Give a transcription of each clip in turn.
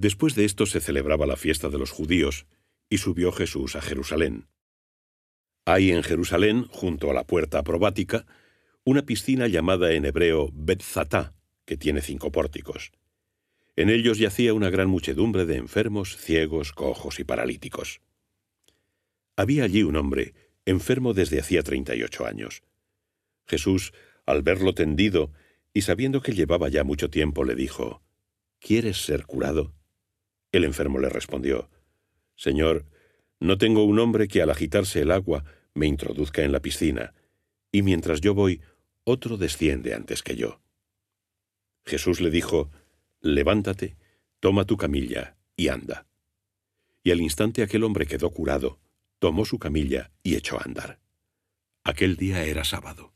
Después de esto se celebraba la fiesta de los judíos, y subió Jesús a Jerusalén. Hay en Jerusalén, junto a la puerta probática, una piscina llamada en hebreo Betzatá, que tiene cinco pórticos. En ellos yacía una gran muchedumbre de enfermos, ciegos, cojos y paralíticos. Había allí un hombre, enfermo desde hacía treinta y ocho años. Jesús, al verlo tendido y sabiendo que llevaba ya mucho tiempo, le dijo, ¿Quieres ser curado? El enfermo le respondió, Señor, no tengo un hombre que al agitarse el agua me introduzca en la piscina, y mientras yo voy, otro desciende antes que yo. Jesús le dijo, Levántate, toma tu camilla y anda. Y al instante aquel hombre quedó curado, tomó su camilla y echó a andar. Aquel día era sábado.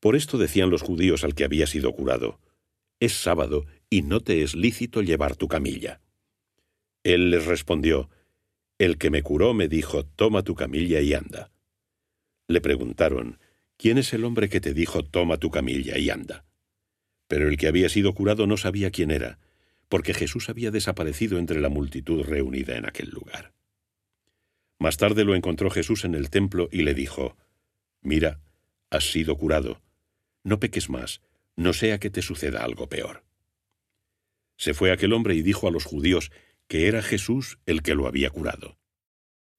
Por esto decían los judíos al que había sido curado, Es sábado y no te es lícito llevar tu camilla. Él les respondió, El que me curó me dijo, Toma tu camilla y anda. Le preguntaron, ¿Quién es el hombre que te dijo, Toma tu camilla y anda? Pero el que había sido curado no sabía quién era, porque Jesús había desaparecido entre la multitud reunida en aquel lugar. Más tarde lo encontró Jesús en el templo y le dijo, Mira, has sido curado, no peques más, no sea que te suceda algo peor. Se fue aquel hombre y dijo a los judíos que era Jesús el que lo había curado.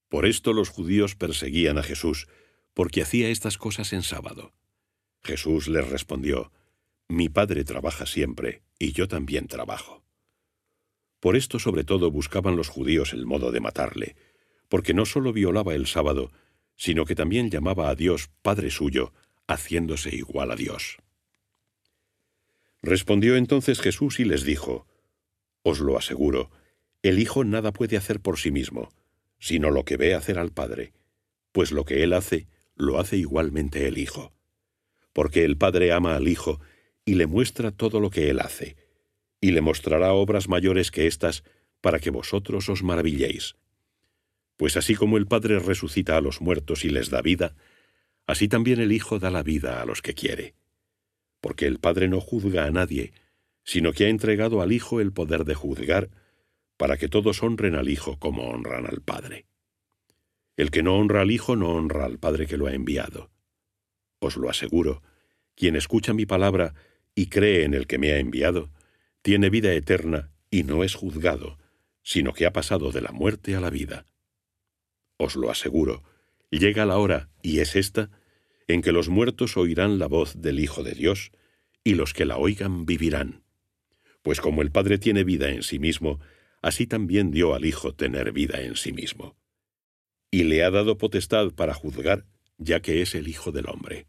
Por esto los judíos perseguían a Jesús, porque hacía estas cosas en sábado. Jesús les respondió, mi padre trabaja siempre, y yo también trabajo. Por esto sobre todo buscaban los judíos el modo de matarle, porque no sólo violaba el sábado, sino que también llamaba a Dios Padre suyo, haciéndose igual a Dios. Respondió entonces Jesús y les dijo, Os lo aseguro, el Hijo nada puede hacer por sí mismo, sino lo que ve hacer al Padre, pues lo que Él hace, lo hace igualmente el Hijo. Porque el Padre ama al Hijo y le muestra todo lo que él hace, y le mostrará obras mayores que éstas para que vosotros os maravilléis. Pues así como el Padre resucita a los muertos y les da vida, así también el Hijo da la vida a los que quiere. Porque el Padre no juzga a nadie, sino que ha entregado al Hijo el poder de juzgar, para que todos honren al Hijo como honran al Padre. El que no honra al Hijo no honra al Padre que lo ha enviado. Os lo aseguro, quien escucha mi palabra y cree en el que me ha enviado, tiene vida eterna y no es juzgado, sino que ha pasado de la muerte a la vida. Os lo aseguro, llega la hora, y es esta, en que los muertos oirán la voz del Hijo de Dios, y los que la oigan vivirán. Pues como el Padre tiene vida en sí mismo, así también dio al Hijo tener vida en sí mismo. Y le ha dado potestad para juzgar, ya que es el Hijo del Hombre.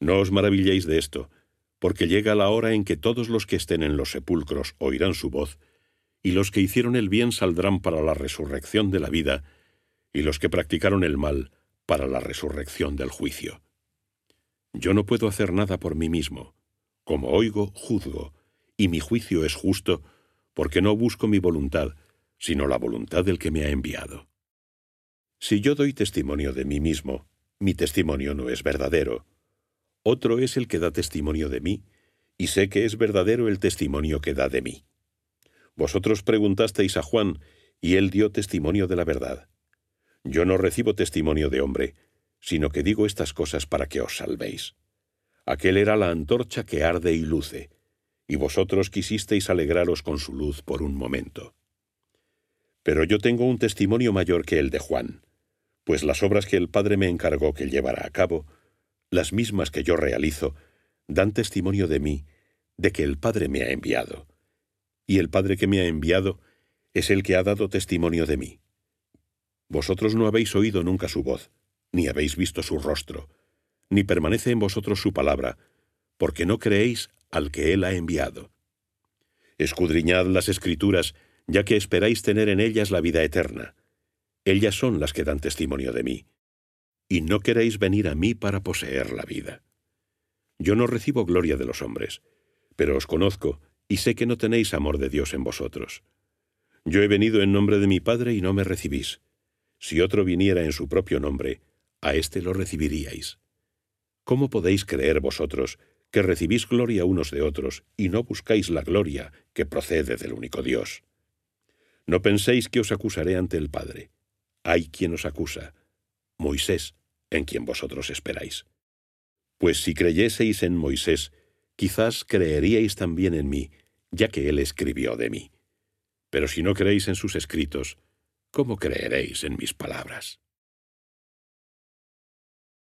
No os maravilléis de esto, porque llega la hora en que todos los que estén en los sepulcros oirán su voz, y los que hicieron el bien saldrán para la resurrección de la vida, y los que practicaron el mal para la resurrección del juicio. Yo no puedo hacer nada por mí mismo. Como oigo, juzgo, y mi juicio es justo, porque no busco mi voluntad, sino la voluntad del que me ha enviado. Si yo doy testimonio de mí mismo, mi testimonio no es verdadero, otro es el que da testimonio de mí, y sé que es verdadero el testimonio que da de mí. Vosotros preguntasteis a Juan, y él dio testimonio de la verdad. Yo no recibo testimonio de hombre, sino que digo estas cosas para que os salvéis. Aquel era la antorcha que arde y luce, y vosotros quisisteis alegraros con su luz por un momento. Pero yo tengo un testimonio mayor que el de Juan, pues las obras que el Padre me encargó que llevara a cabo, las mismas que yo realizo, dan testimonio de mí, de que el Padre me ha enviado. Y el Padre que me ha enviado es el que ha dado testimonio de mí. Vosotros no habéis oído nunca su voz, ni habéis visto su rostro, ni permanece en vosotros su palabra, porque no creéis al que Él ha enviado. Escudriñad las Escrituras, ya que esperáis tener en ellas la vida eterna. Ellas son las que dan testimonio de mí y no queréis venir a mí para poseer la vida. Yo no recibo gloria de los hombres, pero os conozco y sé que no tenéis amor de Dios en vosotros. Yo he venido en nombre de mi Padre y no me recibís. Si otro viniera en su propio nombre, a éste lo recibiríais. ¿Cómo podéis creer vosotros que recibís gloria unos de otros y no buscáis la gloria que procede del único Dios. No penséis que os acusaré ante el Padre. Hay quien os acusa, Moisés, en quien vosotros esperáis. Pues si creyeseis en Moisés, quizás creeríais también en mí, ya que él escribió de mí. Pero si no creéis en sus escritos, ¿cómo creeréis en mis palabras?